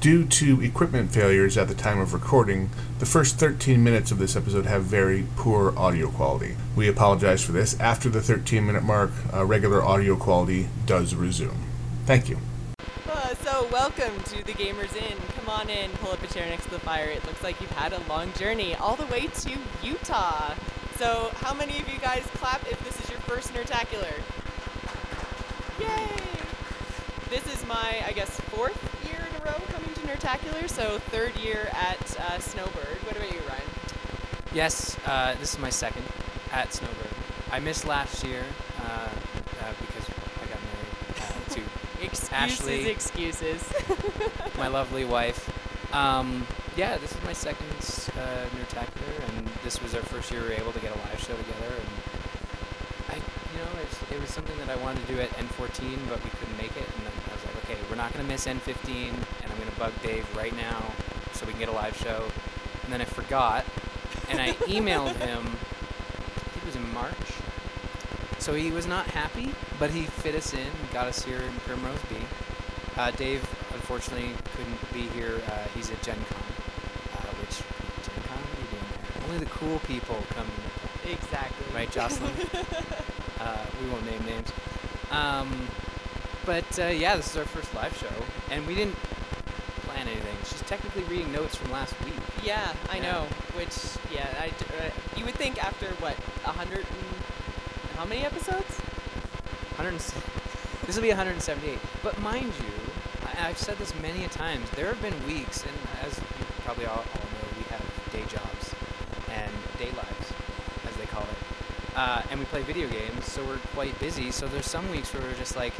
Due to equipment failures at the time of recording, the first 13 minutes of this episode have very poor audio quality. We apologize for this. After the 13 minute mark, uh, regular audio quality does resume. Thank you. Uh, so, welcome to the Gamers Inn. Come on in, pull up a chair next to the fire. It looks like you've had a long journey all the way to Utah. So, how many of you guys clap if this is your first Nerdtacular? Yay! This is my, I guess, fourth row coming to Nerdtacular, so third year at uh, Snowbird. What about you, Ryan? Yes, uh, this is my second at Snowbird. I missed last year uh, uh, because I got married uh, to Excuses, Ashley. excuses. my lovely wife. Um, yeah, this is my second uh, Nerdtacular, and this was our first year we were able to get a live show together. And I, you know, it's, it was something that I wanted to do at N14, but we couldn't make it. And then I was like, okay, we're not going to miss N15, and I'm going to bug Dave right now so we can get a live show. And then I forgot, and I emailed him. I think it was in March. So he was not happy, but he fit us in, got us here in Primrose B. Uh, Dave, unfortunately, couldn't be here. Uh, he's at Gen Con. Uh, which, Gen Con? What are you doing there? Only the cool people come, exactly. right, Jocelyn? uh, we won't name names. Um, but uh, yeah, this is our first live show, and we didn't plan anything. She's technically reading notes from last week. Yeah, I Yeah. know. Which, yeah, I, uh, you would think after what a hundred and how many episodes? 100 this will be 178. But mind you, I, I've said this many a times. There have been weeks, and as you probably all, all know, we have day jobs and day lives, as they call it. Uh, and we play video games, so we're quite busy. So there's some weeks where we're just like,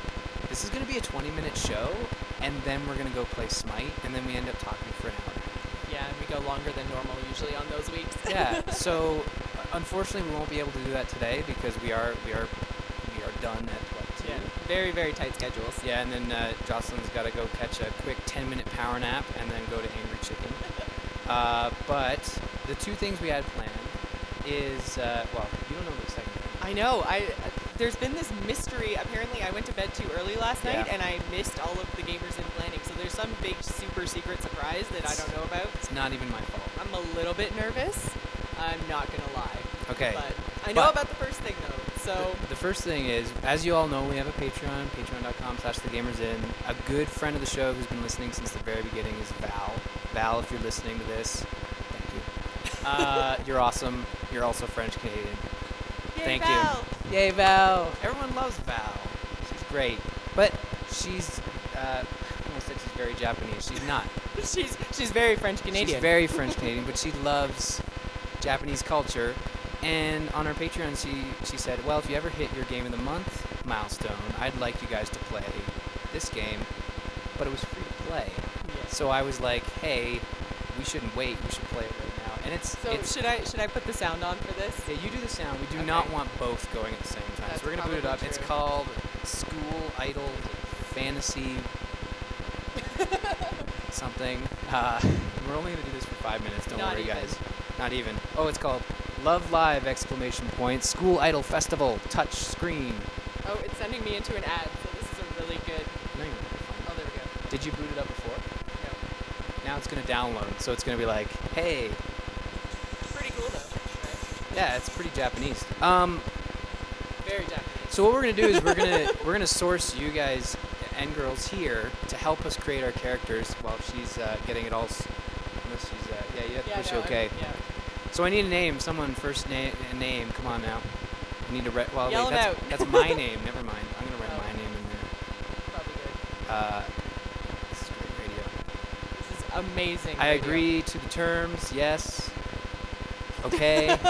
this is going to be a 20 minute show, and then we're going to go play Smite, and then we end up talking for an hour. Yeah, and we go longer than normal usually on those weeks. yeah. So unfortunately, we won't be able to do that today because we are we are we are done at what two? yeah, very very tight schedules. Yeah, and then uh, Jocelyn's got to go catch a quick 10 minute power nap and then go to Angry Chicken. Uh, but the two things we had planned is, uh, well, you don't know the second thing. I know. I there's been this mystery. Apparently, I went to bed too early last night, Yeah. and I missed all of the Gamers Inn planning. So there's some big super secret surprise that I don't know about. It's not even my fault. I'm a little bit nervous. I'm not gonna lie. Okay. But I know But- about the first thing though. So The, the first thing is, as you all know, we have a Patreon, patreon.com slash the gamers in. A good friend of the show who's been listening since the very beginning is Val. Val, if you're listening to this, thank you. Uh, you're awesome. You're also French Canadian. Yay, Thank Val. you. Yay, Val! Everyone loves Val. She's great, but she's uh, I almost said she's very Japanese. She's not. she's she's very French Canadian. She's very French Canadian, but she loves Japanese culture. And on our Patreon, she she said, "Well, if you ever hit your game of the month milestone, I'd like you guys to play this game, but it was free to play." Yes. So I was like, "Hey, we shouldn't wait. We should play it right now." And it's So it's should I should I put the sound on for this? yeah, you do the sound. We do Okay. not want both going at the same time. That's so we're gonna boot it up. probably It's called School Idol Fantasy something. Uh, we're only gonna do this for five minutes. Don't Not worry, even. guys. Not even. Oh, it's called Love Live! Exclamation point. School Idol Festival. Touch screen. Oh, it's sending me into an ad. So this is a really good. No. Oh, there we go. Did you boot it up before? No. Now it's gonna download, so it's gonna be like, hey, yeah, it's pretty Japanese. Um, Very Japanese. So what we're gonna do is we're gonna we're gonna source you guys and girls here to help us create our characters while she's uh, getting it all. S- unless she's uh, yeah, you have to yeah, push no, okay. Yeah. So I need a name. Someone first name a name. Come on now. I need to write. Well, Yell wait, 'em that's, out. that's my name. Never mind. I'm gonna write Oh. my name in there. Probably good. Uh, this is great radio. This is amazing. I radio. agree to the terms. Yes. Okay.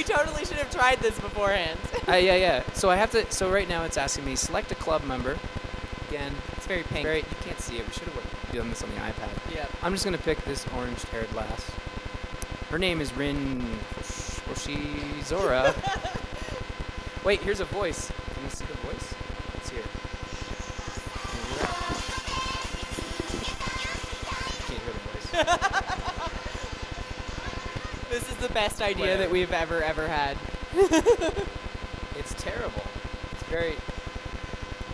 we totally should have tried this beforehand. uh, yeah, yeah. So I have to. So right now it's asking me select a club member. Again, it's very pink. very. You can't see it. We should have done this on the iPad. Yeah. I'm just gonna pick this orange-haired lass. Her name is Rin Hoshizora. Wait, here's a voice. Can you see the voice? Let's hear. it. Can you hear that? Can't hear the voice. This is the best idea Whatever. that we've ever ever had. It's terrible. It's very.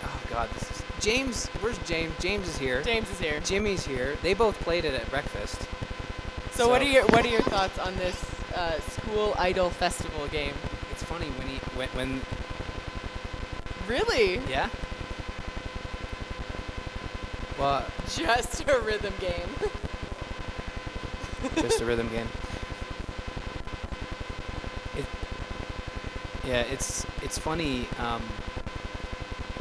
Oh God, this is James, where's James? James is here. James is here. Jimmy's here. They both played it at breakfast. So, what are your what are your thoughts on this uh, school idol festival game? It's funny when he when, when Really? yeah. Well, Just a rhythm game. just a rhythm game. yeah, it's it's funny. Um,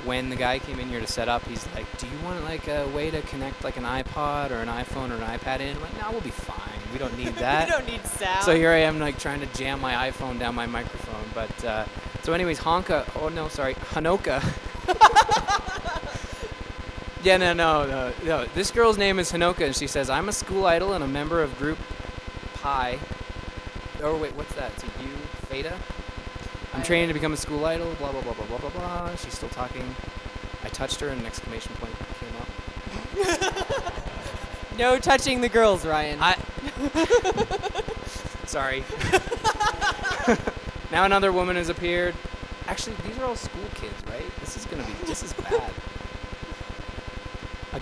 when the guy came in here to set up, he's like, "Do you want like a way to connect like an iPod or an iPhone or an iPad in?" I'm like, "No, we'll be fine. We don't need that." you don't need sound. So here I am, like trying to jam my iPhone down my microphone. But uh, so, anyways, Honka. Oh no, sorry, Hanoka. yeah, no, no, no, no. This girl's name is Hanoka, and she says, "I'm a school idol and a member of Group Pi." Or wait, what's that? It's a U Theta. Training to become a school idol. Blah blah blah blah blah blah blah. She's still talking. I touched her, and an exclamation point came up. no touching the girls, Ryan. I. Sorry. now another woman has appeared. Actually, these are all school kids, right? This is gonna be. This is bad.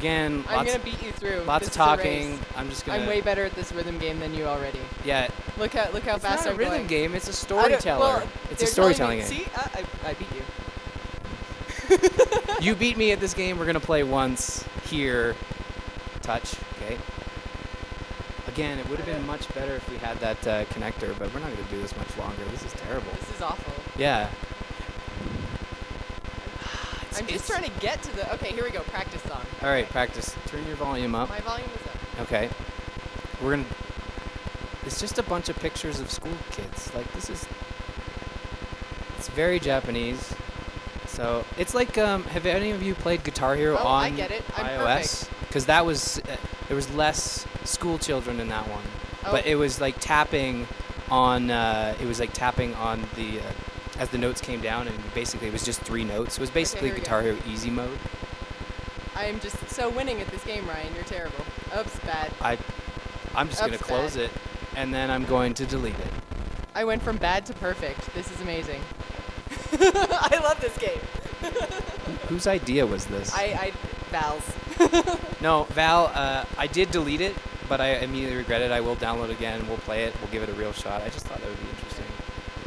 Again, I'm lots, gonna beat you through. lots This of talking. I'm just gonna. I'm way better at this rhythm game than you already. Yeah, Look how look how it's fast not a I'm rhythm going. game. It's a storyteller. well, it's a storytelling game. See, uh, I, I beat you. You beat me at this game. We're gonna play once here. Touch. Okay. Again, it would have been much better if we had that uh, connector, but we're not gonna do this much longer. This is terrible. This is awful. Yeah. I'm just trying to get to the. Okay, here we go. Practice song. All right, practice. Turn your volume up. My volume is up. Okay. We're gonna. It's just a bunch of pictures of school kids. Like this is. It's very Japanese. So it's like, um, have any of you played Guitar Hero Oh, on I get it. I'm iOS? Because that was uh, there was less school children in that one, but Oh. it was like tapping on. Uh, it was like tapping on the. Uh, as the notes came down, and basically it was just three notes. It was basically go. Guitar Hero Easy mode. I am just so winning at this game, Ryan. You're terrible. Oops, bad. I, I'm just gonna close bad. it, and then I'm going to delete it. I went from bad to perfect. This is amazing. I love this game. Whose idea was this? I, I Val's. no, Val. Uh, I did delete it, but I immediately regret it. I will download again. We'll play it. We'll give it a real shot. I just thought that would be interesting.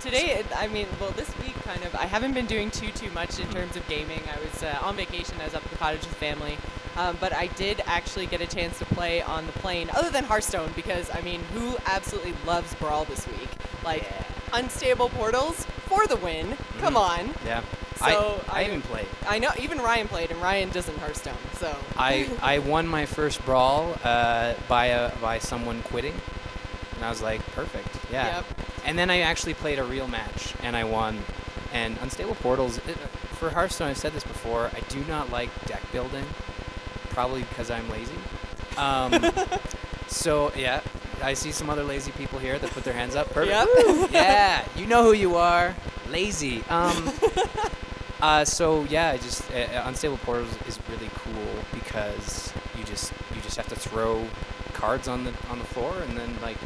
Today, I mean, well, this week kind of, I haven't been doing too, too much in terms of gaming. I was uh, on vacation, I was up at the cottage with family. Um, but I did actually get a chance to play on the plane, other than Hearthstone, because, I mean, who absolutely loves Brawl this week? Like, Unstable Portals for the win. Come Mhm. on. Yeah. So, I, I I- even played. I know, even Ryan played, and Ryan doesn't Hearthstone, so. I I won my first brawl uh, by a by someone quitting, and I was like, perfect. Yeah. Yep. And then I actually played a real match, and I won. And Unstable Portals, it, for Hearthstone, I've said this before. I do not like deck building, probably because I'm lazy. Um, so yeah, I see some other lazy people here that put their hands up. Perfect. Yep. yeah, you know who you are. Lazy. Um, uh, so yeah, I just uh, uh, unstable portals is really cool because you just you just have to throw cards on the on the floor and then like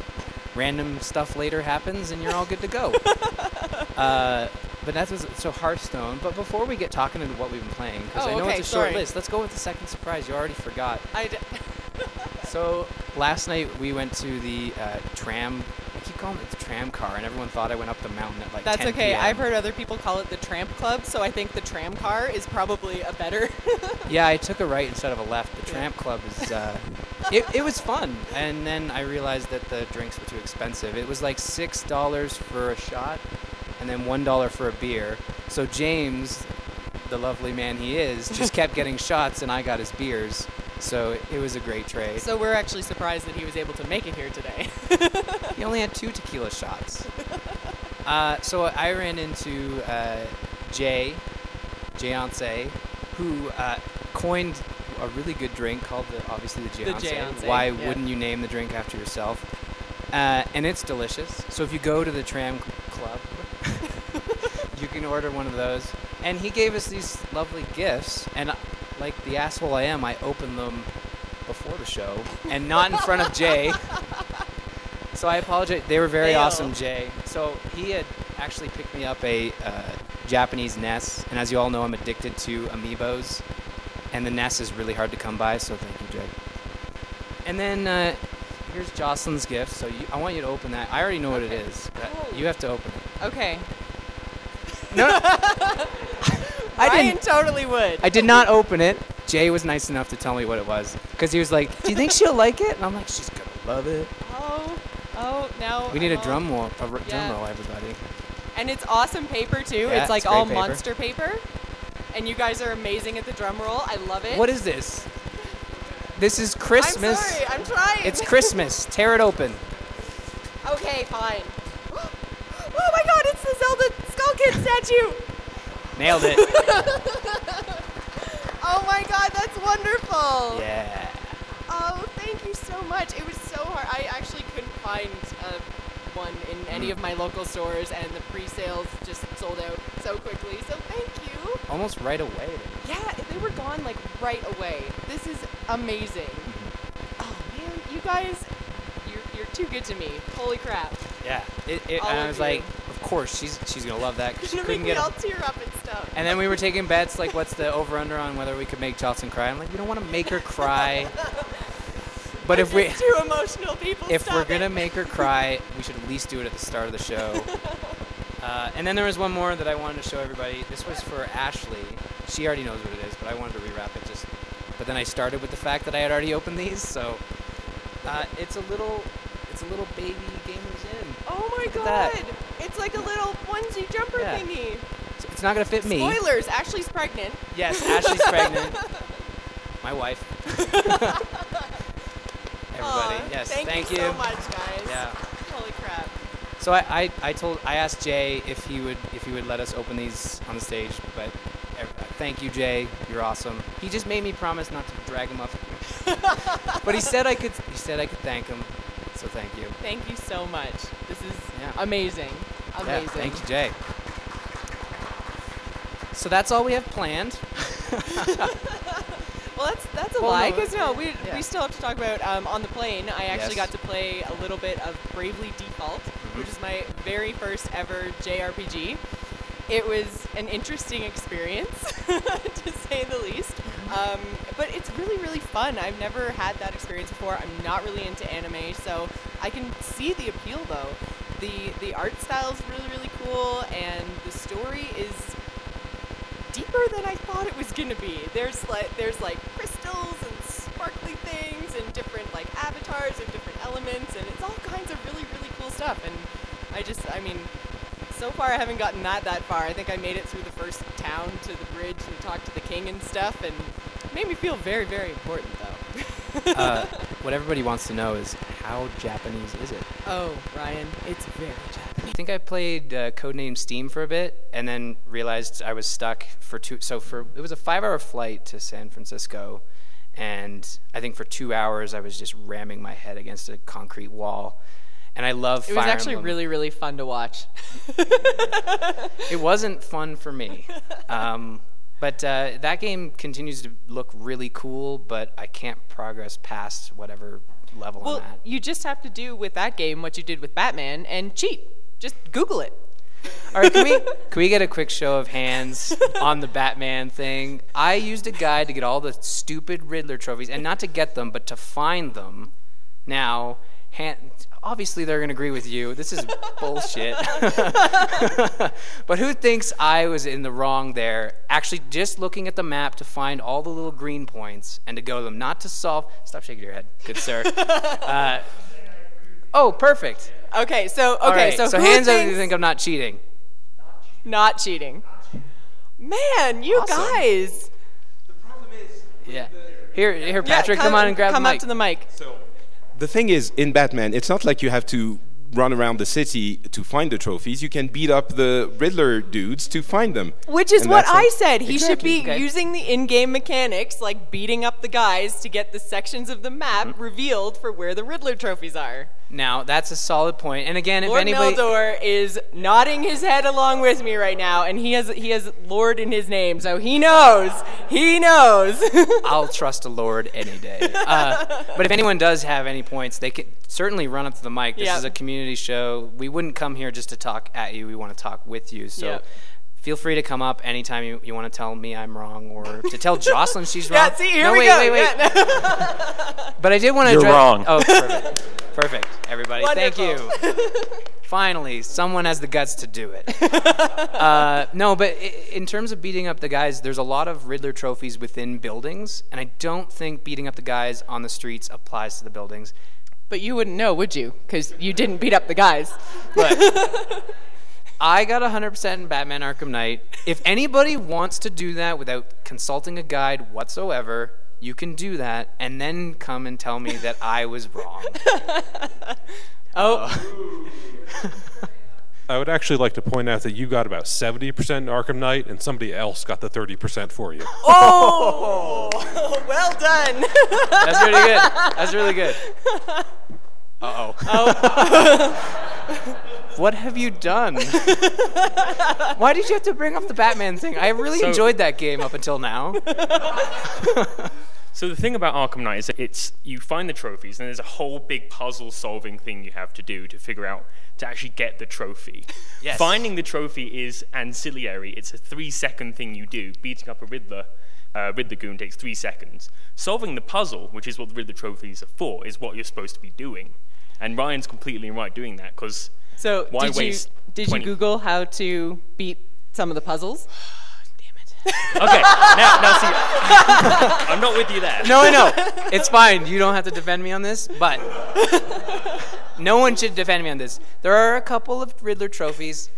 random stuff later happens and you're all good to go. uh, but that was so Hearthstone. But before we get talking into what we've been playing, because Oh, I know okay, it's a short list, let's go with the second surprise. You already forgot. I d- So last night we went to the uh, tram. Keep it the tram car, and everyone thought I went up the mountain at like. That's 10 okay. PM. I've heard other people call it the Tramp Club, so I think the tram car is probably a better. Yeah, I took a right instead of a left. The Yeah. tramp club is. Uh, it, it was fun, and then I realized that the drinks were too expensive. It was like six dollars for a shot, and then one dollar for a beer. So James, the lovely man he is, just kept getting shots, and I got his beers. So it was a great trade. so we're actually surprised that he was able to make it here today. He only had two tequila shots. Uh, so I ran into uh, Jay, Jayonce, who uh, coined a really good drink called the obviously the The Jayonce. Jayonce, Why yeah. wouldn't you name the drink after yourself? Uh, and it's delicious. So if you go to the Tram Cl- Club, you can order one of those. And he gave us these lovely gifts, and like the asshole I am, I opened them before the show and not in front of Jay. So I apologize. They were very Fail. awesome, Jay. So he had actually picked me up a uh, Japanese NES, and as you all know, I'm addicted to amiibos. and the NES is really hard to come by. So thank you, Jay. And then uh, here's Jocelyn's gift. So you, I want you to open that. I already know what it is. But Oh. you have to open it. Okay. No, no. I Ryan didn't. totally would. I did not open it. Jay was nice enough to tell me what it was because he was like, "Do you think she'll like it?" And I'm like, "She's gonna love it." Oh, oh, now. We need a drum roll, a r- Yeah. drum roll, everybody. And it's awesome paper too. Yeah, it's like all paper. monster paper. And you guys are amazing at the drum roll. I love it. What is this? This is Christmas. I'm sorry. I'm trying. It's Christmas. Tear it open. okay, fine. Oh my God! It's the Zelda Skull Kid statue. Nailed it. Oh my God, that's wonderful. yeah. Oh, thank you so much. It was so hard. I actually couldn't find uh, one in any Mm. of my local stores, and the pre-sales just sold out so quickly. So thank you. Almost right away. Yeah, they were gone like right away. This is amazing. Oh man, you guys, you're, you're too good to me. Holy crap. Yeah. It, it, and I was you. like, of course she's she's gonna love that. 'cause she You're gonna make me get. all tear up and And then we were taking bets like, what's the over under on whether we could make Jocelyn cry? I'm like, we don't want to make her cry. But I'm if we. Too emotional people. If we're gonna make her cry, we should at least do it at the start of the show. Uh, and then there was one more that I wanted to show everybody. This was for Ashley. She already knows what it is, but I wanted to rewrap it just. But then I started with the fact that I had already opened these, so uh, it's a little, it's a little baby Gamers Inn. Oh my god! that. It's like a little onesie jumper Yeah. thingy. It's not gonna fit me. Spoilers: Ashley's pregnant. Yes, Ashley's pregnant. My wife. Everybody, Aw, yes, Thank, thank you. you. so much, guys. Yeah. Holy crap. So I, I, I told I asked Jay if he would if he would let us open these on the stage, but ev- uh, thank you Jay, you're awesome. He just made me promise not to drag him up. but he said I could he said I could thank him. So thank you. Thank you so much. This is Yeah. amazing. Amazing. Yeah, thank you Jay. So that's all we have planned. Well, that's that's a Well, lie, because no, we, yeah. we still have to talk about um, on the plane. I actually Yes. got to play a little bit of Bravely Default, Mm-hmm. which is my very first ever JRPG. It was an interesting experience, to say the least. Mm-hmm. Um, but it's really, really fun. I've never had that experience before. I'm not really into anime, so I can see the appeal though. The the art style is really, really cool, and the story is deeper than I thought it was gonna be. There's like there's like crystals and sparkly things and different like avatars of different elements and it's all kinds of really really cool stuff. And I just I mean, so far I haven't gotten that that far. I think I made it through the first town to the bridge and talked to the king and stuff, and it made me feel very very important though. Uh, what everybody wants to know is how Japanese is it? oh, Ryan, it's very Japanese. I think I played uh, Codename Steam for a bit, and then realized I was stuck for two. So for it was a five-hour flight to San Francisco, and I think for two hours I was just ramming my head against a concrete wall. And I love. It was Fire actually Emblem. really really fun to watch. It wasn't fun for me. Um, but uh, that game continues to look really cool, but I can't progress past whatever level Well, I'm at. you just have to do with that game what you did with Batman and cheat. Just Google it. All right, can we can we get a quick show of hands on the Batman thing? I used a guide to get all the stupid Riddler trophies, and not to get them, but to find them. Now, hand, obviously they're gonna agree with you. This is bullshit. but who thinks I was in the wrong there? Actually, just looking at the map to find all the little green points and to go to them, not to solve. Stop shaking your head, good sir. Uh, oh, perfect. Okay, so okay, All right, so, so who hands up if you think I'm not cheating. not cheating? Man, you Awesome. guys. The problem is. Yeah. Here, here, Patrick, yeah, come, on and grab come the up mic. to the mic. So the thing is, in Batman, it's not like you have to run around the city to find the trophies. You can beat up the Riddler dudes to find them. Which is And what I said. He should be Okay. using the in-game mechanics, like beating up the guys, to get the sections of the map Mm-hmm. revealed for where the Riddler trophies are. Now, that's a solid point. And again, if Lord anybody. Meldor is nodding his head along with me right now, and he has he has Lord in his name, so he knows. He knows. I'll trust a lord any day. Uh, but if anyone does have any points, they can certainly run up to the mic. This Yep. is a community show. We wouldn't come here just to talk at you. We want to talk with you. So Yep. Feel free to come up anytime you, you want to tell me I'm wrong or to tell Jocelyn she's wrong. Yeah, see, here no, we wait, go. Wait, wait, Yeah. But I did want to You're address. wrong. Oh, perfect. perfect, everybody. Thank you. Finally, someone has the guts to do it. uh, no, but in terms of beating up the guys, there's a lot of Riddler trophies within buildings, and I don't think beating up the guys on the streets applies to the buildings. But you wouldn't know, would you? Because you didn't beat up the guys. But I got 100% in Batman Arkham Knight. If anybody wants to do that without consulting a guide whatsoever, you can do that and then come and tell me that I was wrong. Oh, I would actually like to point out that you got about 70% in Arkham Knight, and somebody else got the 30% for you. oh, well done. That's really good. That's really good. Uh oh. What have you done? Why did you have to bring up the Batman thing? I really So- enjoyed that game up until now. So the thing about Arkham Knight is that it's you find the trophies and there's a whole big puzzle solving thing you have to do to figure out to actually get the trophy. Yes. Finding the trophy is ancillary. It's a three second thing you do. Beating up a Riddler uh, Riddler goon takes three seconds. Solving the puzzle, which is what the Riddler trophies are for, is what you're supposed to be doing. And Ryan's completely right doing that because So Why did you did 20 you Google how to beat some of the puzzles? Damn it. Okay now now see I'm not with you there. No, I know. It's fine. You don't have to defend me on this, but no one should defend me on this. There are a couple of Riddler trophies.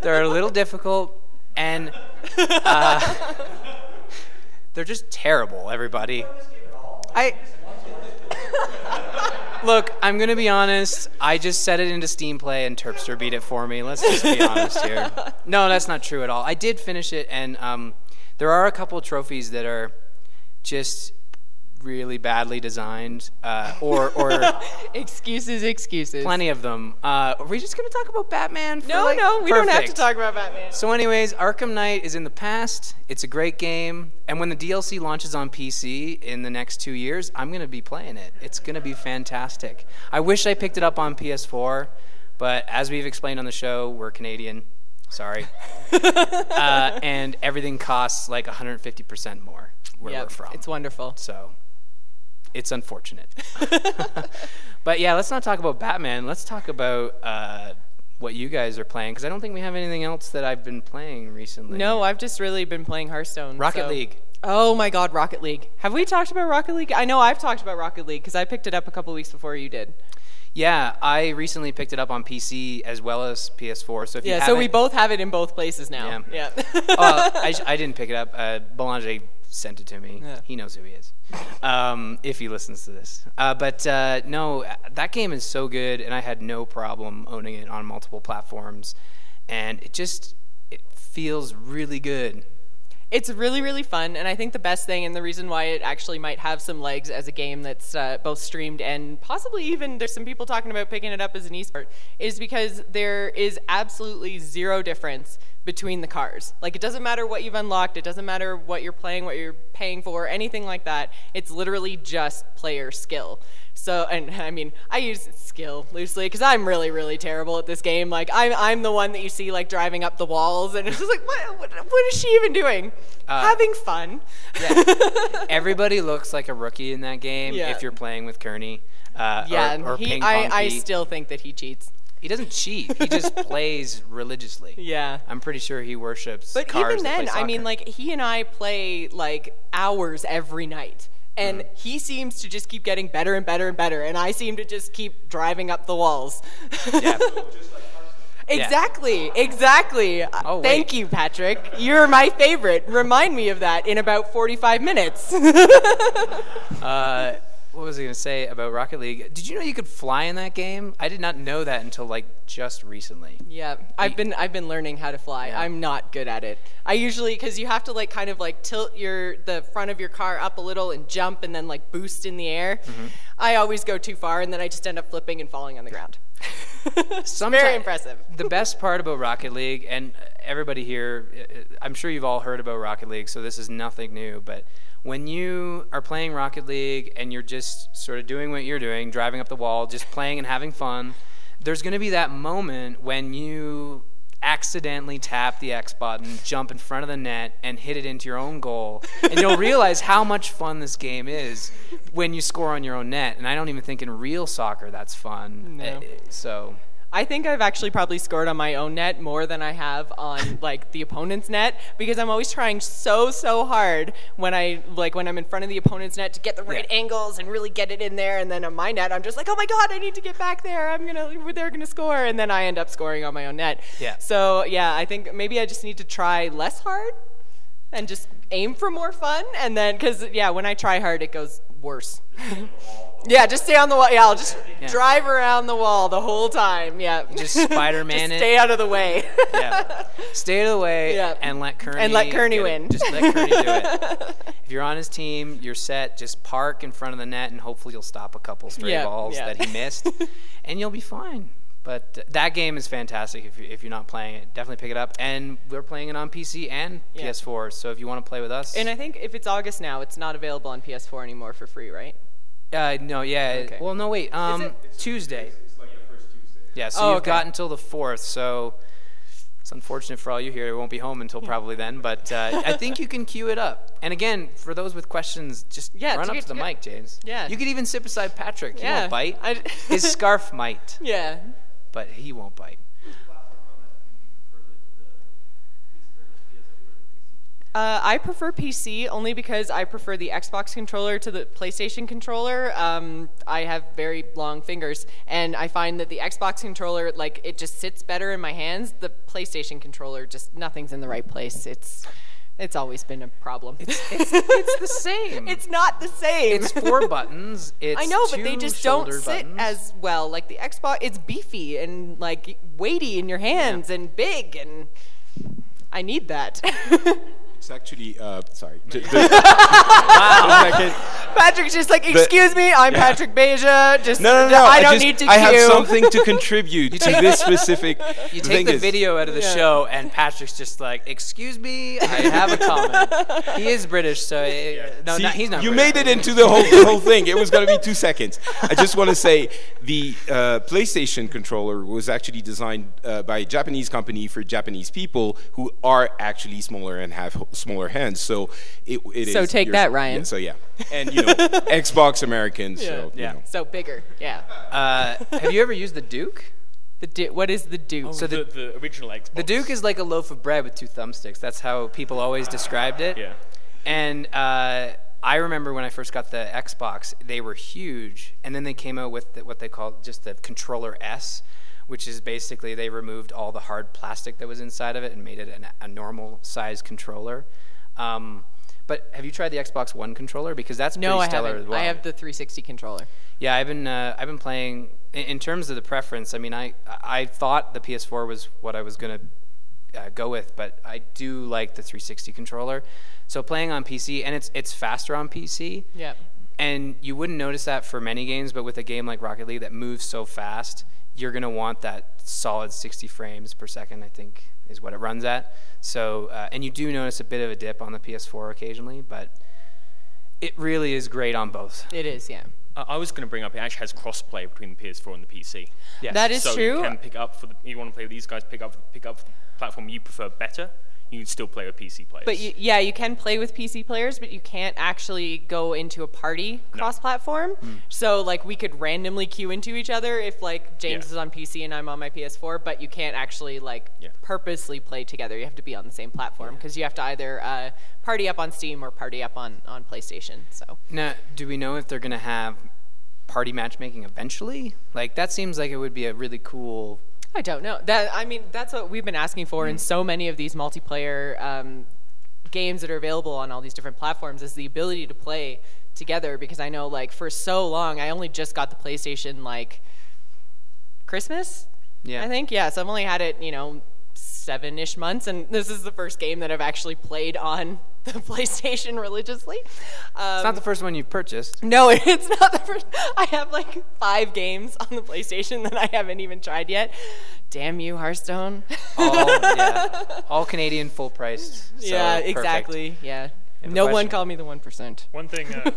They're a little difficult, and uh, they're just terrible. Everybody. I look. I'm gonna be honest. I just set it into Steam Play, and Terpster beat it for me. Let's just be honest here. No, that's not true at all. I did finish it, and um, there are a couple trophies that are just really badly designed, uh, or or excuses, excuses. plenty of them. Uh, are we just gonna talk about Batman? For No, like- no, we don't have to talk about Batman. So, anyways, Arkham Knight is in the past. It's a great game, and when the DLC launches on PC in the next two years, I'm gonna be playing it. It's gonna be fantastic. I wish I picked it up on PS4, but as we've explained on the show, we're Canadian. Sorry, uh, and everything costs like 150% more where Yep, we're from. It's wonderful. So it's unfortunate. but yeah, let's not talk about Batman. Let's talk about uh, what you guys are playing because I don't think we have anything else that I've been playing recently. No, I've just really been playing Hearthstone. Rocket so- League. Oh my God, Rocket League. Have we talked about Rocket League? I know I've talked about Rocket League because I picked it up a couple weeks before you did. Yeah, I recently picked it up on PC as well as PS4. So if you Yeah, so we both have it in both places now. Yeah. Yeah. oh, I, I didn't pick it up. Uh, Boulanger sent it to me. Yeah. He knows who he is, um, if he listens to this. Uh, but uh, no, that game is so good, and I had no problem owning it on multiple platforms, and it just it feels really good. It's really, really fun, and I think the best thing, and the reason why it actually might have some legs as a game that's uh, both streamed and possibly even there's some people talking about picking it up as an esport, is because there is absolutely zero difference between the cars. Like, it doesn't matter what you've unlocked, it doesn't matter what you're playing, what you're paying for, anything like that. It's literally just player skill. So, and I mean, I use skill loosely because I'm really, really terrible at this game. Like, I'm, I'm the one that you see like driving up the walls, and it's just like, what, what, what is she even doing? Uh, Having fun. Everybody looks like a rookie in that game Yeah. if you're playing with Kearney. Uh, yeah, or, or he, I, I still think that he cheats. He doesn't cheat. He just plays religiously. Yeah. I'm pretty sure he worships But cars even that play then, I mean, like he and I play like hours every night. And Mm-hmm. he seems to just keep getting better and better and better, and I seem to just keep driving up the walls. Yeah. Exactly, exactly. Uh, Oh, Thank wait. you, Patrick. You're my favorite. Remind me of that in about 45 minutes. Uh, what was I going to say about Rocket League? Did you know you could fly in that game? I did not know that until like just recently. Yeah, I've been I've been learning how to fly. Yeah. I'm not good at it. I usually because you have to like kind of like tilt your the front of your car up a little and jump and then like boost in the air. Mm-hmm. I always go too far and then I just end up flipping and falling on the ground. Very impressive. The best part about Rocket League, and everybody here, I'm sure you've all heard about Rocket League, so this is nothing new, but when you are playing Rocket League and you're just sort of doing what you're doing, driving up the wall, just playing and having fun, there's going to be that moment when you accidentally tap the X button, jump in front of the net, and hit it into your own goal. And you'll realize how much fun this game is when you score on your own net. And I don't even think in real soccer that's fun. No. Eh, So I think I've actually probably scored on my own net more than I have on like the opponent's net because I'm always trying so so hard when I like when I'm in front of the opponent's net to get the right Yeah. angles and really get it in there and then on my net I'm just like oh my god I need to get back there I'm gonna they're gonna score and then I end up scoring on my own net. Yeah. So yeah I think maybe I just need to try less hard and just aim for more fun and then because yeah when I try hard it goes worse. Yeah, just stay on the wall. Yeah, I'll just Yeah. drive around the wall the whole time. Yeah. just Spider-Man Just it. stay out of the way. yeah. Stay out of the way Yeah. and let Kearney And let Kearney it. win. Just let Kearney do it. If you're on his team, you're set. Just park in front of the net, and hopefully you'll stop a couple stray Yeah, balls yeah. that he missed, and you'll be fine. But that game is fantastic. If, you, if you're not playing it, definitely pick it up. And we're playing it on PC and Yeah. PS4. So if you want to play with us, and I think if it's August now, it's not available on PS4 anymore for free, right? Uh, no, yeah. Okay. Well, no, wait. Um, it- Tuesday. Yeah, so Oh, you've okay. got until the fourth. So it's unfortunate for all you here. It won't be home until probably then. But uh, I think you can queue it up. And again, for those with questions, just Yeah, run up to the mic, James. Yeah. You could even sit beside Patrick. He Yeah, won't bite. I- His scarf might, Yeah. but he won't bite. Uh, I prefer PC only because I prefer the Xbox controller to the PlayStation controller. Um, I have very long fingers, and I find that the Xbox controller, like, it just sits better in my hands. The PlayStation controller, just nothing's in the right place. It's, it's always been a problem. It's, it's the same. It's not the same. It's four buttons. It's I know, but they just don't shoulder sit buttons. as well. Like the Xbox, it's beefy and like weighty in your hands and big, and I need that. It's actually, uh, sorry. J- the- wow. Patrick's just like, excuse me, I'm Patrick Beja. Just No, no, no. I don't just, need to I have something to contribute to this specific. You the take thing the is- video out of the Yeah. show, and Patrick's just like, "Excuse me, I have a comment." he is British, so uh, no, See, not, he's not. You British. made it into the whole the whole thing. It was going to be two seconds. I just want to say the uh, PlayStation controller was actually designed uh, by a Japanese company for Japanese people who are actually smaller and have h- smaller hands. So it, it is. So take you're- that, Ryan. yeah, so yeah, and you know, Xbox Americans. So you Yeah. know. So bigger, yeah. Uh, have you ever used the Duke? The du- what is the Duke? So the, the- the original Xbox. The Duke is like a loaf of bread with two thumbsticks. That's how people always described it. Yeah. And uh, I remember when I first got the Xbox, they were huge, and then they came out with the, what they call just the controller S, which is basically they removed all the hard plastic that was inside of it and made it an, a normal size controller. Um, but have you tried the Xbox One controller? Because that's no, pretty I stellar haven't. as well. I have the 360 controller. Yeah, I've been uh, I've been playing in, in terms of the preference. I mean, I I thought the PS4 was what I was gonna uh, go with, but I do like the 360 controller. So playing on PC, and it's it's faster on PC. Yeah. And you wouldn't notice that for many games, but with a game like Rocket League that moves so fast, you're gonna want that solid 60 frames per second. I think is what it runs at. So uh, and you do notice a bit of a dip on the PS4 occasionally, but it really is great on both. It is, yeah. I I was going to bring up it actually has crossplay between the PS4 and the PC. Yes. That is so true. you can pick up for the you want to play with these guys, pick up pick up the platform you prefer better. You can still play with PC players. But you, yeah, you can play with PC players, but you can't actually go into a party cross-platform. So like we could randomly queue into each other if like James Yeah. is on PC and I'm on my PS4, but you can't actually like Yeah. purposely play together. You have to be on the same platform because you have to either uh, party up on Steam or party up on on PlayStation. So Now, do we know if they're going to have party matchmaking eventually? Like, that seems like it would be a really cool. I don't know. That I mean, that's what we've been asking for in so many of these multiplayer um, games that are available on all these different platforms is the ability to play together. Because I know, like, for so long, I only just got the PlayStation like Christmas. Yeah. I think yeah. So I've only had it, you know, seven-ish months, and this is the first game that I've actually played on the PlayStation religiously. Um, It's not the first one you've purchased. no, it's not the first. I have like five games on the PlayStation that I haven't even tried yet. Damn you, Hearthstone. All, yeah, all Canadian full priced. So yeah, perfect. exactly. Yeah. You have a No one called me the one percent. One thing, uh,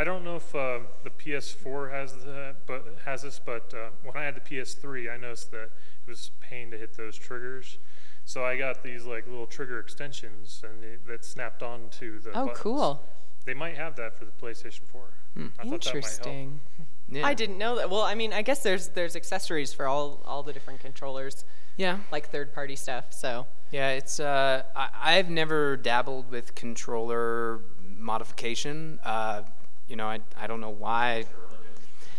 I don't know if uh, the PS4 has the, but has this, but uh, when I had the PS3, I noticed that it was a pain to hit those triggers. So I got these like little trigger extensions, and it, that snapped onto the. Oh, buttons. cool. They might have that for the PlayStation 4. I thought that might help. Interesting. Yeah. I didn't know that. Well, I mean, I guess there's there's accessories for all all the different controllers, Yeah. like third party stuff. So Yeah, it's uh, I, I've never dabbled with controller modification. Uh, you know, I, I don't know why.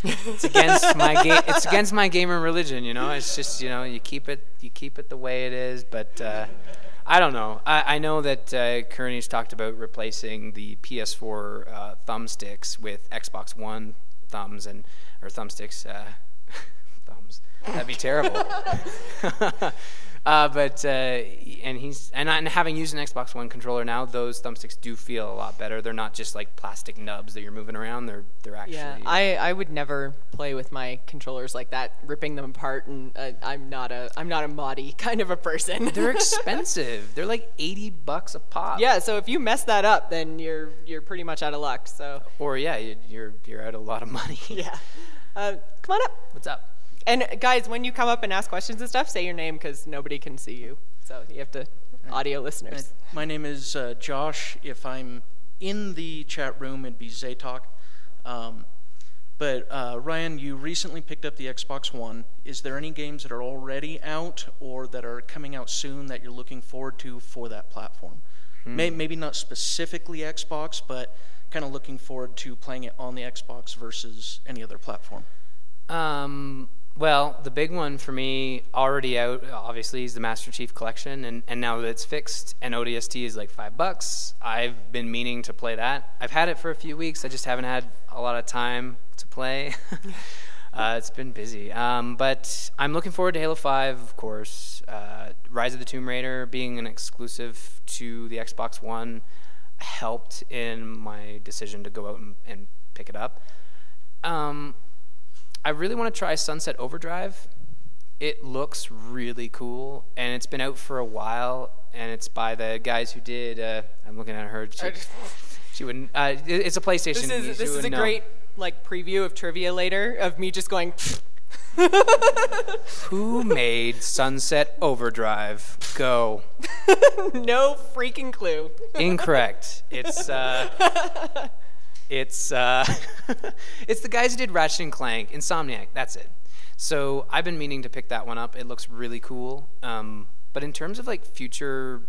It's against my game. It's against my gamer religion. You know, it's just you know you keep it you keep it the way it is. But uh, I don't know. I, I know that uh, Kearney's talked about replacing the PS4 uh, thumbsticks with Xbox One thumbs and or thumbsticks. Uh, thumbs. That'd be terrible. uh, but uh, and he's and, I- and having used an Xbox One controller now, those thumbsticks do feel a lot better. They're not just like plastic nubs that you're moving around. They're they're actually. yeah, I, I would never play with my controllers like that, ripping them apart. And uh, I'm not a I'm not a moddy kind of a person. they're expensive. They're like eighty bucks a pop. yeah, so if you mess that up, then you're you're pretty much out of luck. So Or yeah, you, you're you're out a lot of money. yeah, uh, come on up. What's up? And guys, when you come up and ask questions and stuff, say your name because nobody can see you. So you have to audio listeners. My name is uh, Josh. If I'm in the chat room, it'd be Zaytalk. Um, but uh, Ryan, you recently picked up the Xbox One. Is there any games that are already out or that are coming out soon that you're looking forward to for that platform? May, maybe not specifically Xbox, but kind of looking forward to playing it on the Xbox versus any other platform. Um, well, the big one for me already out, obviously, is the Master Chief Collection, and, and now that it's fixed and ODST is like five bucks, I've been meaning to play that. I've had it for a few weeks. I just haven't had a lot of time to play. uh, it's been busy, um, but I'm looking forward to Halo Five, of course. Uh, Rise of the Tomb Raider being an exclusive to the Xbox One helped in my decision to go out and, and pick it up. Um, I really want to try Sunset Overdrive. It looks really cool, and it's been out for a while, and it's by the guys who did. Uh, I'm looking at her. She, she wouldn't. Uh, it's a PlayStation. This is this is a know. great like preview of trivia later of me just going. Who made Sunset Overdrive? Go. no freaking clue. Incorrect. It's uh, it's uh, it's the guys who did Ratchet and Clank, Insomniac. That's it. So I've been meaning to pick that one up. It looks really cool. Um, but in terms of like future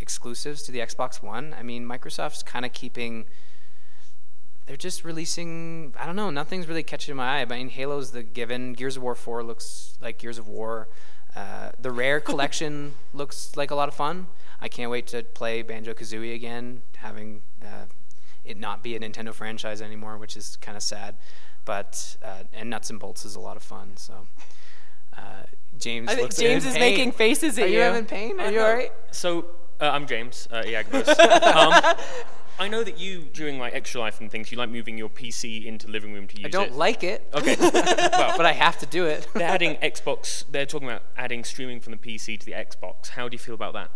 exclusives to the Xbox One, I mean, Microsoft's kind of keeping. They're just releasing. I don't know. Nothing's really catching my eye. I mean, Halo's the given. Gears of War 4 looks like Gears of War. Uh, the Rare collection looks like a lot of fun. I can't wait to play Banjo Kazooie again, having uh, it not be a Nintendo franchise anymore, which is kind of sad. But uh, and Nuts and Bolts is a lot of fun. So uh, James, I think looks James in is pain. making faces at Are you you. having pain? Are you all right? So uh, I'm James uh, Iagbos. um, I know that you, during like extra life and things, you like moving your PC into living room to use it. I don't it. like it, Okay. well, but I have to do it. they're adding Xbox. They're talking about adding streaming from the PC to the Xbox. How do you feel about that?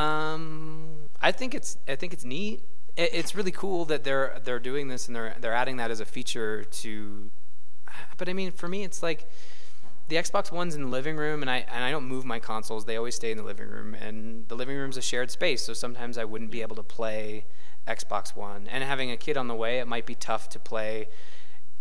Um, I think it's I think it's neat. It's really cool that they're they're doing this and they're they're adding that as a feature to. But I mean, for me, it's like the Xbox One's in the living room, and I and I don't move my consoles. They always stay in the living room, and the living room's a shared space. So sometimes I wouldn't be able to play Xbox One, and having a kid on the way, it might be tough to play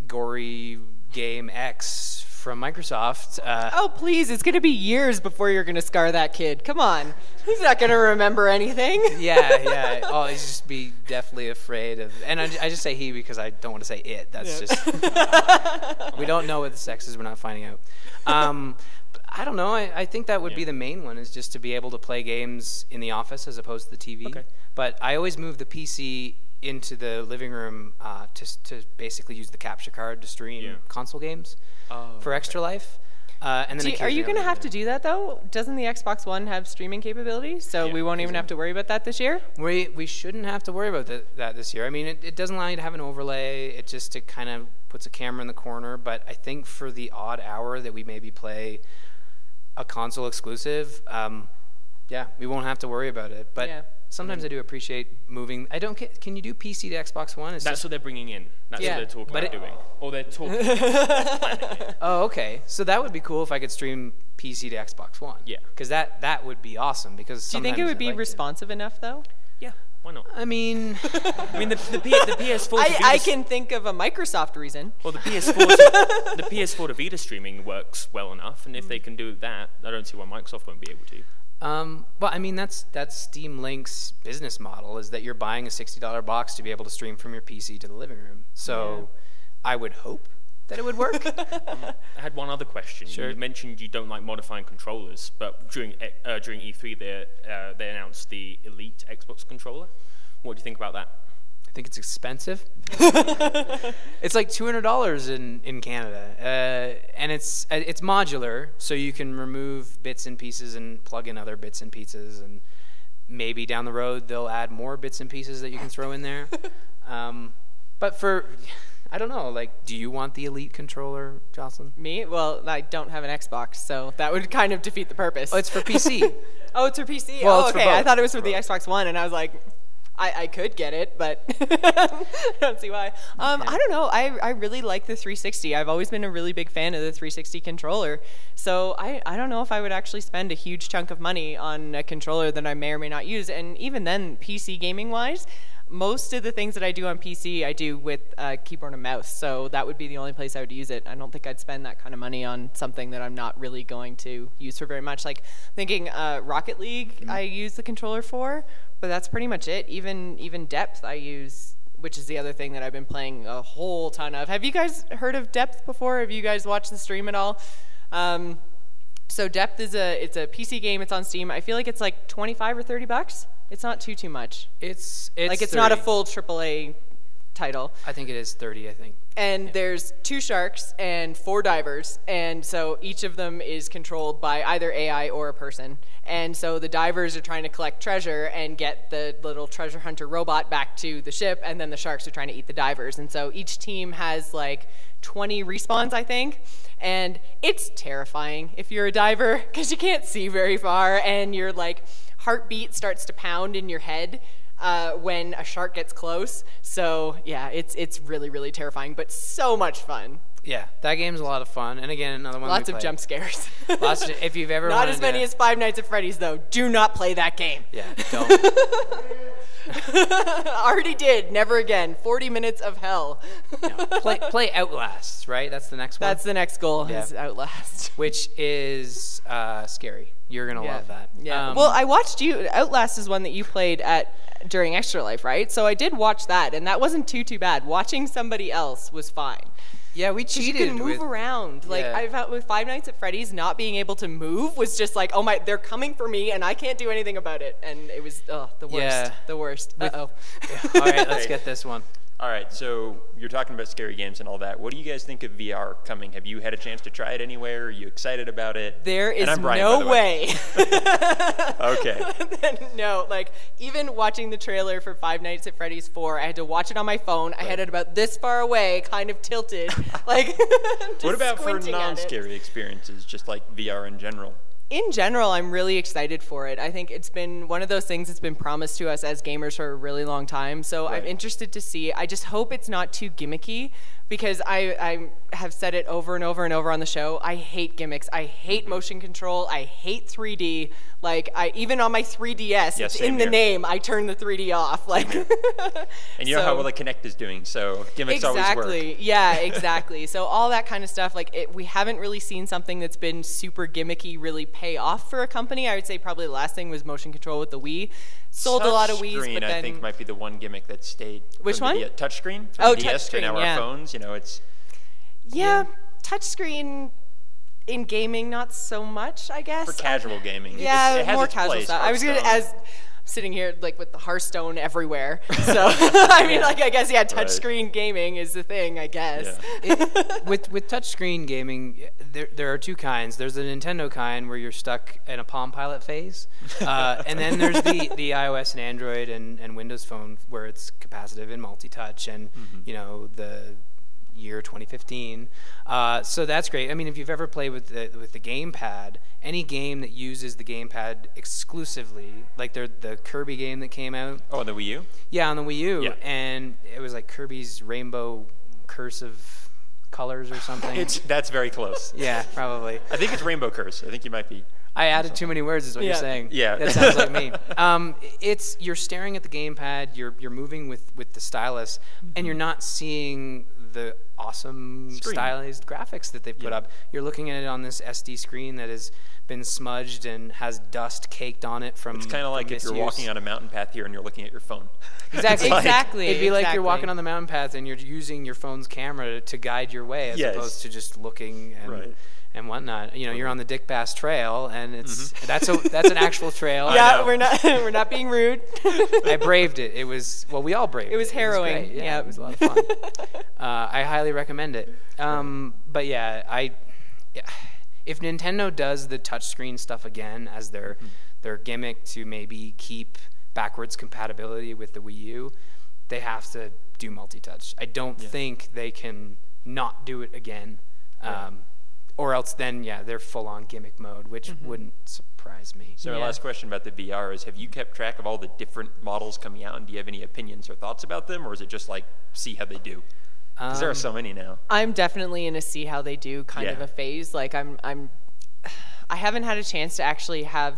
gory game X from Microsoft. Uh, Oh please! It's gonna be years before you're gonna scar that kid. Come on, he's not gonna remember anything. yeah, yeah. Oh, he's just be definitely afraid of. And I, I just say he because I don't want to say it. That's just. we don't know what the sex is. We're not finding out. Um, I don't know. I, I think that would be the main one is just to be able to play games in the office as opposed to the TV. Okay. But I always move the PC into the living room uh, to to basically use the capture card to stream Yeah. console games Oh, for Extra Life. Uh, and then you- are you gonna have to do that though? Doesn't the Xbox One have streaming capabilities? So Yeah, we won't even have to worry about that this year. We we shouldn't have to worry about th- that this year. I mean, it, it doesn't allow you to have an overlay. It just it kind of puts a camera in the corner. But I think for the odd hour that we maybe play a console exclusive, um, yeah, we won't have to worry about it. But Yeah. Sometimes I do appreciate moving. I don't get. Can you do PC to Xbox One? It's That's just- what they're bringing in. That's Yeah. what they're talking But about it- doing. Or they're talking. Oh, okay. So that would be cool if I could stream PC to Xbox One. Yeah. Because that that would be awesome. Because Do you think it sometimes would I be like to- responsive enough though? yeah, why not? I mean, I mean, the, the, P, the PS4. to I, Vita I s- can think of a Microsoft reason. Well, the PS4, to, the PS4 to Vita streaming works well enough, and if Mm. they can do that, I don't see why Microsoft won't be able to. Um, well, I mean that's that's Steam Link's business model is that you're buying a sixty dollar box to be able to stream from your PC to the living room. So, I would hope that it would work. I had one other question. Sure. You mentioned you don't like modifying controllers, but during E- uh, during E3 they uh, they announced the Elite Xbox controller. What do you think about that? I think it's expensive. it's like two hundred dollars in in Canada, uh, and it's uh, it's modular, so you can remove bits and pieces and plug in other bits and pieces, and maybe down the road they'll add more bits and pieces that you can throw in there. um, but for I don't know, like, do you want the Elite controller, Jocelyn? Me? Well, I don't have an Xbox, so that would kind of defeat the purpose. Oh, it's for PC. oh, it's for PC. Well, oh, for okay. I thought it was for the Xbox One, and I was like, I, I could get it, but I don't see why. Um, I don't know. I, I really like the 360. I've always been a really big fan of the 360 controller. So I, I don't know if I would actually spend a huge chunk of money on a controller that I may or may not use. And even then, PC gaming wise, most of the things that I do on PC, I do with uh, keyboard and mouse. So that would be the only place I would use it. I don't think I'd spend that kind of money on something that I'm not really going to use for very much. Like thinking uh, Rocket League, I use the controller for, but that's pretty much it. Even even depth, I use. Which is the other thing that I've been playing a whole ton of. Have you guys heard of Depth before? Have you guys watched the stream at all? Um, so Depth is a it's a PC game. It's on Steam. I feel like it's like 25 or 30 bucks. It's not too too much. It's it's like it's not a full AAA title. I think it is thirty. I think. And there's two sharks and four divers, and so each of them is controlled by either AI or a person. And so the divers are trying to collect treasure and get the little treasure hunter robot back to the ship, and then the sharks are trying to eat the divers. And so each team has like 20 respawns, I think. And it's terrifying if you're a diver because you can't see very far, and your like heartbeat starts to pound in your head uh, when a shark gets close. So yeah, it's it's really really terrifying, but so much fun. Yeah, that game's a lot of fun. And again, another one. Lots of jump scares. Lots of, if you've ever Not as many to- as Five Nights at Freddy's though. Do not play that game. Yeah, don't. Already did. Never again. 40 minutes of hell. no. Play play Outlast, right? That's the next one. That's the next goal. Yeah. Is Outlast. which is uh, scary. You're gonna Yeah. love that. Yeah. Um, well, I watched you. Outlast is one that you played at during Extra Life, right? So I did watch that, and that wasn't too too bad. Watching somebody else was fine. Yeah, we 'Cause You can move with. around. Like Yeah. I felt with Five Nights at Freddy's, not being able to move was just like, oh my, they're coming for me, and I can't do anything about it. And it was oh, the worst. Yeah. The worst. Uh With- oh. All right, let's get this one. All right, so you're talking about scary games and all that. What do you guys think of VR coming? Have you had a chance to try it anywhere? Are you excited about it? There is Brian, no the way. Okay. no, like even watching the trailer for Five Nights at Freddy's 4, I had to watch it on my phone. I had it about this far away, kind of tilted. like What about for squinting at it. non-scary experiences, just like VR in general? In general, I'm really excited for it. I think it's been one of those things that's been promised to us as gamers for a really long time. So I'm interested to see. I just hope it's not too gimmicky because I, I have said it over and over and over on the show. I hate gimmicks. I hate Mm-hmm. motion control. I hate 3D. Like I even on my 3DS, Yeah, it's in the here. name. I turn the 3D off. Like And you know how well the Kinect is doing, so gimmicks always work. exactly. Yeah, exactly. so all that kind of stuff, like it, we haven't really seen something that's been super gimmicky really pay off for a company. I would say probably the last thing was motion control with the Wii. Sold a lot of Wii's, Touchscreen, but then I think might be the one gimmick that stayed. Which the one? Oh, D- touchscreen. Oh, the DS to touchscreen, now our phones. You know, it's yeah, touchscreen in gaming not so much, I guess. for casual gaming. Yeah, it has more its casual place, stuff. I was gonna as sitting here like with the Hearthstone everywhere. So I mean, like I guess yeah, touchscreen gaming is the thing. I guess. Yeah. It- with with touchscreen gaming, there there are two kinds. There's the Nintendo kind where you're stuck in a Palm Pilot phase, uh, and then there's the, the iOS and Android and, and Windows Phone where it's capacitive and multi-touch, and Mm-hmm. you know the year 2015. Uh, so that's great. I mean, if you've ever played with the, with the gamepad, any game that uses the gamepad exclusively, like the the Kirby game that came out. Oh, on the Wii U. Yeah, on the Wii U, Yeah. and it was like Kirby's Rainbow Curse of Colors or something. It's that's very close. yeah, probably. I think it's Rainbow Curse. I think you might be. I added too many words, is what Yeah. you're saying. Yeah. that sounds like me. Um, it's you're staring at the gamepad, you're you're moving with with the stylus, and you're not seeing the awesome Screen. stylized graphics that they've put Yeah. up. You're looking at it on this SD screen that has been smudged and has dust caked on it from. It's kind of like if you're walking on a mountain path here and you're looking at your phone. Exactly. like- Exactly, It'd be like you're walking on the mountain path and you're using your phone's camera to guide your way, as Yes. opposed to just looking and Right. And whatnot. You know, you're on the Dick Bass Trail, and it's that's a that's an actual trail. yeah, we're not we're not being rude. I braved it. It was well, we all braved it. It was harrowing, great. Yeah, yep. it was a lot of fun. uh, I highly recommend it. Um, but yeah, I yeah, if Nintendo does the touchscreen stuff again as their Mm-hmm. their gimmick to maybe keep backwards compatibility with the Wii U, they have to do multi-touch. I don't think they can not do it again. Um, or else then yeah, they're full on gimmick mode, which Mm-hmm. wouldn't surprise me. So my last question about the VR is: Have you kept track of all the different models coming out, and do you have any opinions or thoughts about them, or is it just like see how they do? Because there are Um, so many now. I'm definitely in a see how they do kind of a phase. Like I'm I'm I haven't had a chance to actually have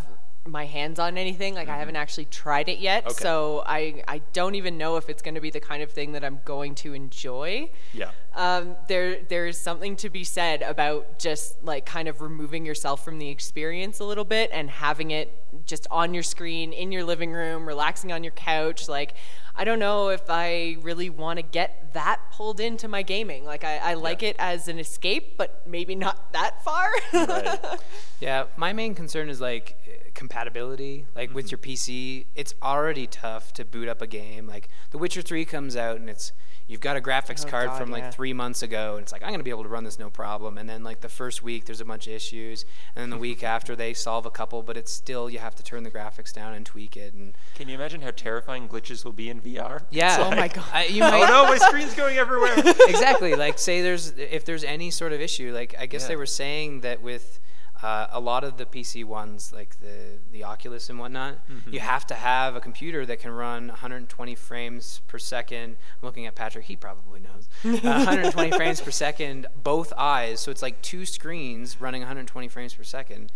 my hands on anything. Like I haven't actually tried it yet. Okay. So I I don't even know if it's going to be the kind of thing that I'm going to enjoy. Yeah. Um, there there is something to be said about just like kind of removing yourself from the experience a little bit and having it just on your screen in your living room, relaxing on your couch. Like I don't know if I really want to get that pulled into my gaming. Like I, I like it as an escape, but maybe not that far. Right. Yeah, my main concern is like compatibility. Like with your PC, it's already tough to boot up a game. Like The Witcher 3 comes out and it's you've got a graphics Oh, card God, from like yeah. 3 months ago and it's like I'm going to be able to run this no problem. And then like the first week there's a bunch of issues and then the week after they solve a couple, but it's still you have to turn the graphics down and tweak it and Can you imagine how terrifying glitches will be in VR? yeah. It's Oh my God. I, you Oh no, my screen's going everywhere. exactly. Like, say there's if there's any sort of issue, like I guess they were saying that with uh, a lot of the PC ones, like the the Oculus and whatnot, Mm-hmm. you have to have a computer that can run 120 frames per second. I'm looking at Patrick; he probably knows. Uh, 120 frames per second, both eyes. So it's like two screens running 120 frames per second.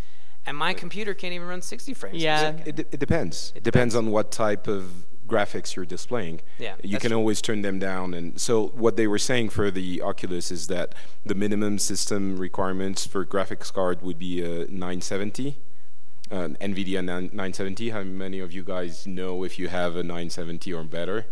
And my computer can't even run 60 frames Yeah. per second. It, de- it depends. It depends on what type of graphics you're displaying. Yeah, you can true. always turn them down. And so what they were saying for the Oculus is that the minimum system requirements for graphics card would be a 970. Uh, NVIDIA 970. How many of you guys know if you have a 970 or better?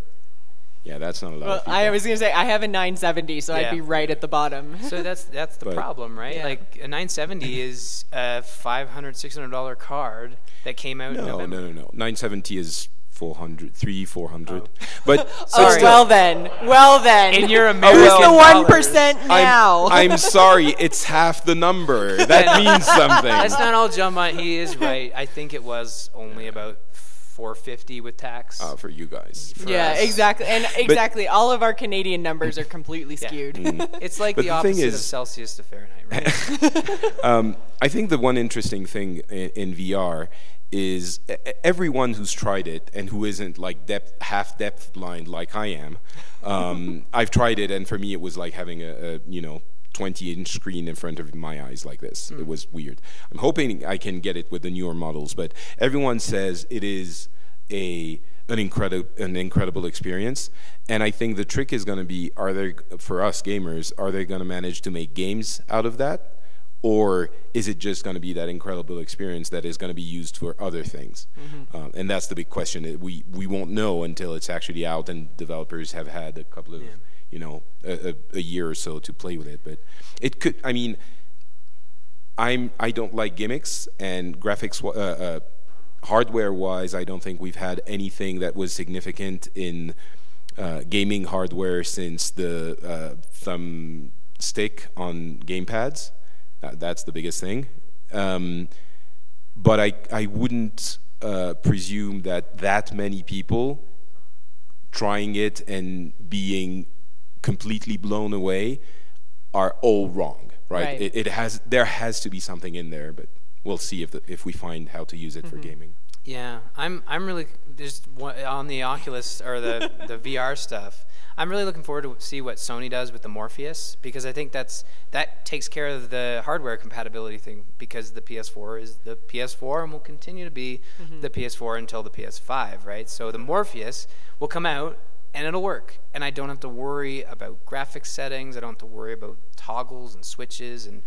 Yeah, that's not a lot. well, of I was gonna say I have a 970, so Yeah. I'd be right at the bottom. So that's that's the But- problem, right? Yeah. Like a 970 is a 500 600 dollar card that came out in No, November. no, no, no. 970 is 400, 3, 400. But oh, Sorry. well then, well then. In your Who's the one dollars. now? I'm, I'm sorry, it's half the number. That means something. That's not all jump on. He is right. I think it was only about 450 with tax. uh, for you guys. for yeah, us. exactly, and exactly. All of our Canadian numbers are completely Yeah. skewed. It's like But the, the thing opposite of is- Celsius to Fahrenheit, right? Um, I think the one interesting thing in, in VR is everyone who's tried it and who isn't like depth, half depth blind like I am. Um, I've tried it, and for me, it was like having a, a you know 20 inch screen in front of my eyes like this. It was weird. I'm hoping I can get it with the newer models, but everyone says it is a an incredible an incredible experience. And I think the trick is going to be: Are they for us gamers? Are they going to manage to make games out of that? Or is it just going to be that incredible experience that is going to be used for other things? Um, and that's the big question. We we won't know until it's actually out and developers have had a couple of Yeah. you know a, a, a year or so to play with it. But it could. I mean, I'm I don't like gimmicks and graphics. Uh, uh, hardware wise, I don't think we've had anything that was significant in uh, gaming hardware since the uh, thumb stick on gamepads. That's the biggest thing. Um, but I I wouldn't uh, presume that that many people trying it and being completely blown away are all wrong, right? Right. It, it has there has to be something in there, but we'll see if the, if we find how to use it for gaming. Yeah, I'm I'm really just on the Oculus or the the VR stuff. I'm really looking forward to see what Sony does with the Morpheus because I think that's that takes care of the hardware compatibility thing because the PS4 is the PS4 and will continue to be mm-hmm. the PS4 until the PS5, right? So the Morpheus will come out and it'll work and I don't have to worry about graphics settings, I don't have to worry about toggles and switches and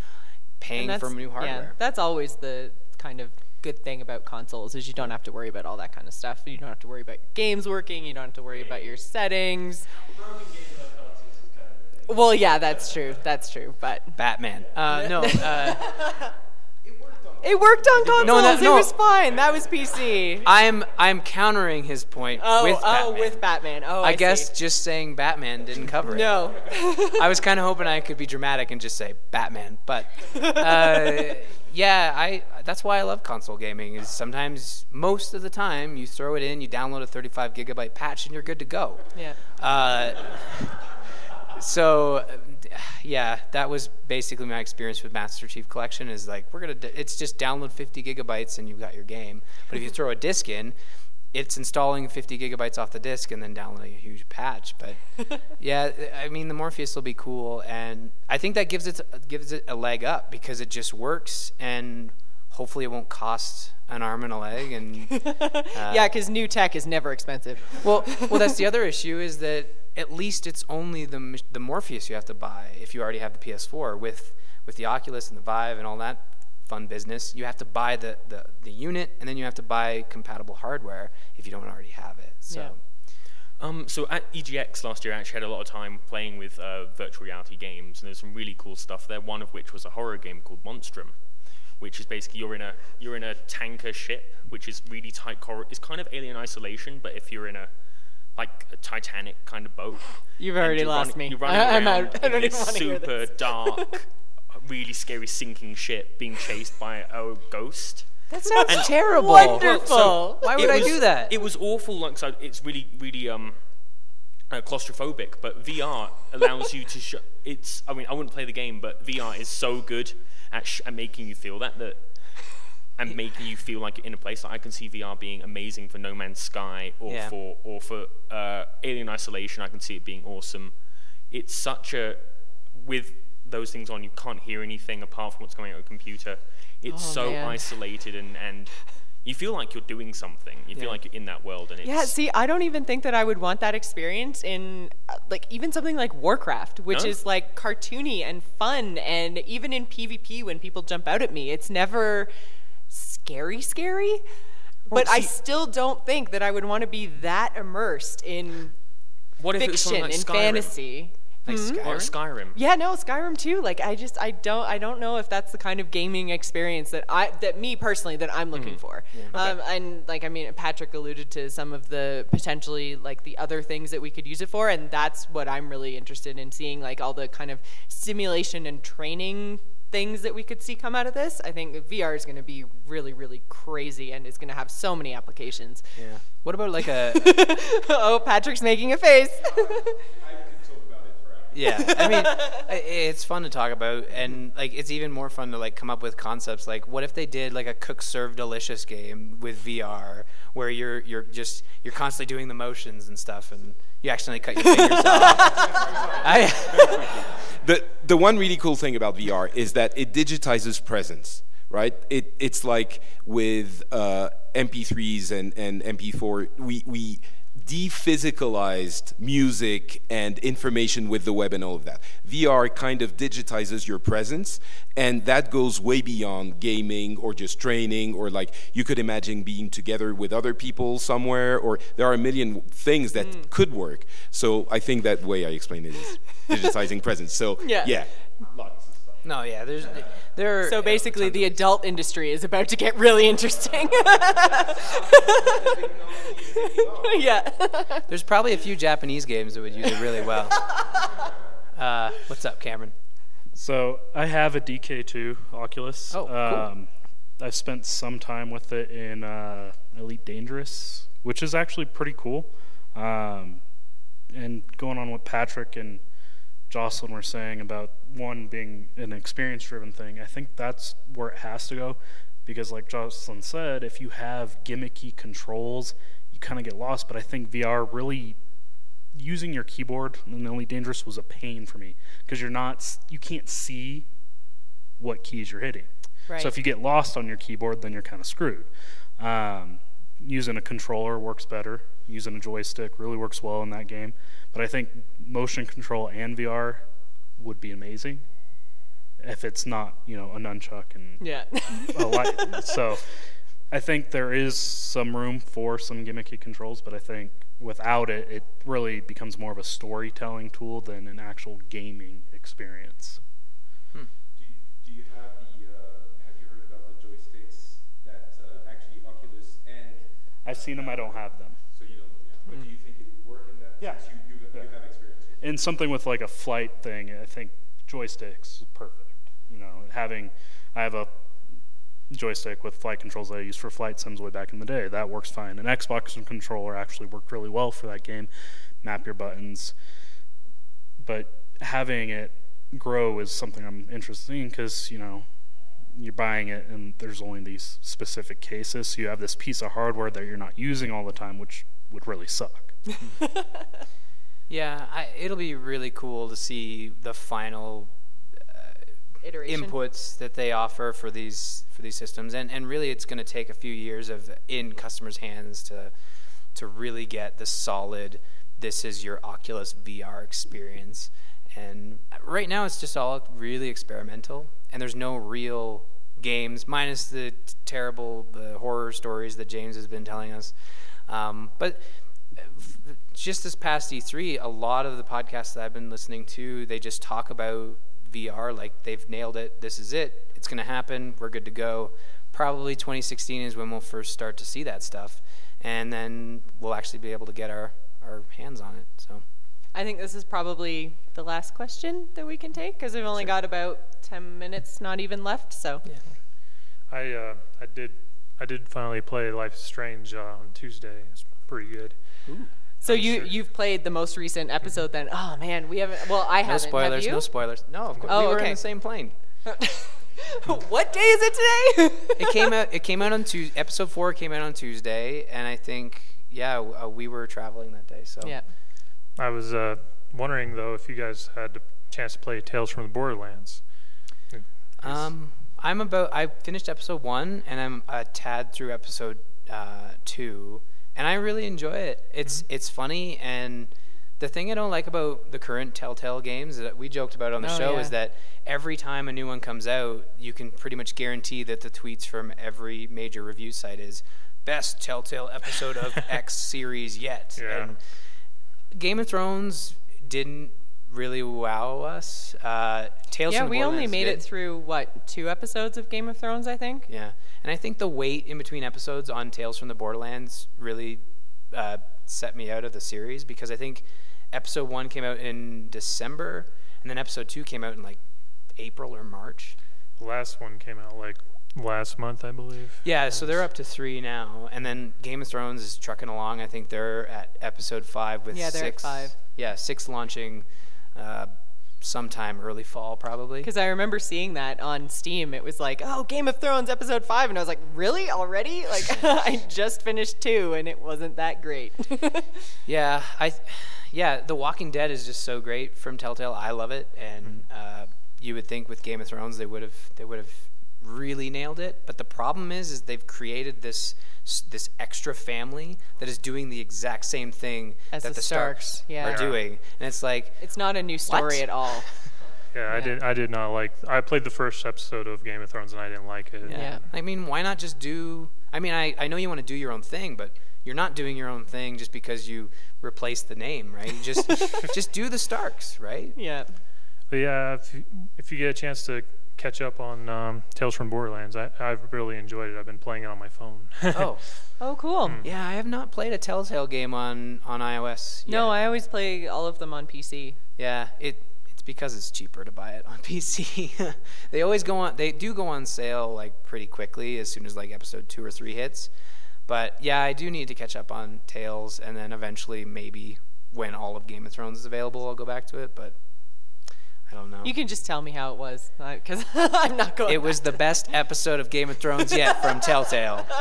paying And for new hardware. Yeah, that's always the kind of good thing about consoles is you don't have to worry about all that kind of stuff. You don't have to worry about your games working. You don't have to worry about your settings. Well, yeah, that's true. That's true. But Batman. Uh, no, uh, it worked on consoles. No, that- no. It was fine. That was PC. I'm I'm countering his point Oh, with oh, Batman. with Batman. Oh, I, I, guess see. just saying Batman didn't cover it. no. I was kind of hoping I could be dramatic and just say Batman, but uh, yeah, I that's why I love console gaming. Is sometimes most of the time you throw it in, you download a 35 gigabyte patch, and you're good to go. yeah. Uh, so yeah, that was basically my experience with Master Chief Collection. Is like we're gonna, it's just download 50 gigabytes and you've got your game. But if you throw a disc in, it's installing 50 gigabytes off the disc and then downloading a huge patch. But yeah, I mean the Morpheus will be cool, and I think that gives it gives it a leg up because it just works, and hopefully it won't cost an arm and a leg. And uh, yeah, because new tech is never expensive. well, well, that's the other issue is that at least it's only the the Morpheus you have to buy if you already have the PS4 with with the Oculus and the Vive and all that fun business. You have to buy the the, the unit and then you have to buy compatible hardware if you don't already have it. So. Yeah. Um, so at EGX last year, I actually had a lot of time playing with uh, virtual reality games, and there's some really cool stuff there. One of which was a horror game called Monstrum, which is basically you're in a you're in a tanker ship, which is really tight. Cor- it's kind of Alien Isolation, but if you're in a like a Titanic kind of boat. You've already you're lost running- me. You're running I- I'm around out. I in don't this even wanna hear super this. dark, really scary sinking ship being chased by a ghost. That sounds And- terrible. Wonderful. So Why would it I was- do that? It was awful. Like so, it's really, really um, uh, claustrophobic. But VR allows you to. Sh- it's. I mean, I wouldn't play the game, but VR is so good at, sh- at making you feel that that. And making you feel like you're in a place. Like I can see VR being amazing for No Man's Sky or Yeah. for or for uh, Alien Isolation. I can see it being awesome. It's such a with those things on, you can't hear anything apart from what's going on your computer. It's Oh, so man. isolated and and you feel like you're doing something. You Yeah. feel like you're in that world, and it's Yeah, see, I don't even think that I would want that experience in, uh, like, even something like Warcraft, which No? is like cartoony and fun, and even in PvP when people jump out at me, it's never scary, scary. But I see- still don't think that I would want to be that immersed in what if it was fiction like and Skyrim? fantasy. Like Or Skyrim? Skyrim. Yeah, no, Skyrim too. Like I just I don't I don't know if that's the kind of gaming experience that I that me personally that I'm looking for. Um, and like I mean Patrick alluded to some of the potentially like the other things that we could use it for and that's what I'm really interested in seeing like all the kind of simulation and training things that we could see come out of this. I think VR is going to be really really crazy and is going to have so many applications. Yeah. What about like a oh, Patrick's making a face. Yeah, I mean, it's fun to talk about, and like it's even more fun to like come up with concepts. Like, what if they did like a cook serve delicious game with VR, where you're you're just you're constantly doing the motions and stuff, and you accidentally cut your fingers off. I, The the one really cool thing about VR is that it digitizes presence, right? It it's like with uh, MP3s and, and MP4, we we dephysicalized music and information with the web and all of that. VR kind of digitizes your presence, and that goes way beyond gaming or just training, or like you could imagine being together with other people somewhere, or there are a million things that mm. could work. So I think that way I explain it is digitizing presence. So Yeah. yeah. No, yeah, there's there. So basically, the adult industry is about to get really interesting. yeah. there's probably a few Japanese games that would use it really well. Uh, what's up, Cameron? So I have a DK2 Oculus. Oh, cool. Um, I've spent some time with it in uh, Elite Dangerous, which is actually pretty cool. Um, and going on with Patrick and Jocelyn were saying about one being an experience driven thing, I think that's where it has to go. Because, like Jocelyn said, if you have gimmicky controls, you kind of get lost. But I think VR really using your keyboard in Only Dangerous was a pain for me because you're not, you can't see what keys you're hitting. Right. So if you get lost on your keyboard, then you're kind of screwed. Um, using a controller works better. Using a joystick really works well in that game. But I think motion control and VR would be amazing if it's not, you know, a nunchuck and Yeah. a light. so I think there is some room for some gimmicky controls, but I think without it, it really becomes more of a storytelling tool than an actual gaming experience. Do, do you have the, uh, have you heard about the joysticks that uh, actually Oculus and, I've seen them, I don't have them. so you don't, yeah. but do you think it would work in that? Yeah. You, you, you have experience. And something with like a flight thing, I think joysticks is perfect. You know, having, I have a joystick with flight controls that I used for flight sims way back in the day. That works fine. An Xbox controller actually worked really well for that game. Map your buttons. But having it grow is something I'm interested in because, you know, you're buying it and there's only these specific cases. So you have this piece of hardware that you're not using all the time, which would really suck. Yeah, I, it'll be really cool to see the final Iteration. inputs that they offer for these for these systems, and and really it's going to take a few years of in customers' hands to to really get the solid. This is your Oculus VR experience, and right now it's just all really experimental, and there's no real games minus the t- terrible the horror stories that James has been telling us. Um, but just this past E3, a lot of the podcasts that I've been listening to, they just talk about VR like they've nailed it. This is it. It's going to happen. We're good to go. Probably 2016 is when we'll first start to see that stuff, and then we'll actually be able to get our our hands on it. So. I think this is probably the last question that we can take because we've only got about 10 minutes, not even left. So, Yeah. I uh, I did I did finally play Life is Strange uh, on Tuesday. It's pretty good. Ooh. so you you've played the most recent episode then? Oh man, we haven't. Well, I No haven't. spoilers. Have you? No spoilers. No, of course. Oh, we were okay. in the same plane. what day is it today? it came out. It came out on Tuesday. Episode four came out on Tuesday, and I think yeah, uh, we were traveling that day. So yeah. I was uh, wondering though if you guys had the chance to play Tales from the Borderlands. Um, I'm about. I finished episode one, and I'm a tad through episode uh, two, and I really enjoy it. It's it's funny, and the thing I don't like about the current Telltale games that we joked about on the Oh, show yeah. is that every time a new one comes out, you can pretty much guarantee that the tweets from every major review site is best Telltale episode of X series yet. Yeah. And Game of Thrones didn't really wow us. Uh, Tales yeah, from the we only made did. it through what two episodes of Game of Thrones, I think. Yeah, and I think the wait in between episodes on Tales from the Borderlands really uh, set me out of the series because I think episode one came out in December, and then episode two came out in like April or March. The last one came out like last month, I believe. Yeah, so they're up to three now, and then Game of Thrones is trucking along. I think they're at episode five with Yeah, they're at six. five. Yeah, six launching uh, sometime early fall probably. Because I remember seeing that on Steam. It was like, oh, Game of Thrones episode five, and I was like, really already? Like, I just finished two, and it wasn't that great. Yeah, I, yeah, The Walking Dead is just so great from Telltale. I love it, and uh, you would think with Game of Thrones they would have they would have really nailed it. But the problem is, is they've created this this extra family that is doing the exact same thing As that the the, Starks, Starks yeah. are doing, and it's like it's not a new story What? at all. Yeah, I did. I did not like. I played the first episode of Game of Thrones and I didn't like it. Yeah. I mean, why not just do? I mean, I, I know you want to do your own thing, but you're not doing your own thing just because you replace the name, right? You just just do the Starks, right? Yeah. But yeah, if you, if you get a chance to catch up on um, Tales from Borderlands, I, I've really enjoyed it. I've been playing it on my phone. Oh, Oh, cool. yeah. I have not played a Telltale game on on iOS. No. I always play all of them on PC. Yeah, it it's because it's cheaper to buy it on PC. they always go on. They do go on sale like pretty quickly as soon as like episode two or three hits. But yeah, I do need to catch up on Tales, and then eventually maybe when all of Game of Thrones is available, I'll go back to it. But I don't know. You can just tell me how it was, because I'm not going. it was the best episode of Game of Thrones yet from Telltale.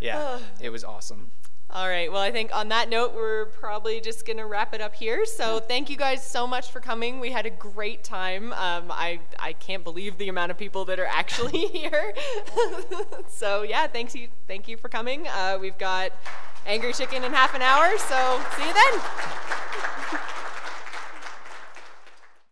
Yeah, it was awesome. All right. Well, I think on that note, we're probably just going to wrap it up here. So thank you guys so much for coming. We had a great time. Um, I, I can't believe the amount of people that are actually here. so yeah, thanks you, thank you for coming. Uh, we've got Angry Chicken in half an hour. So see you then.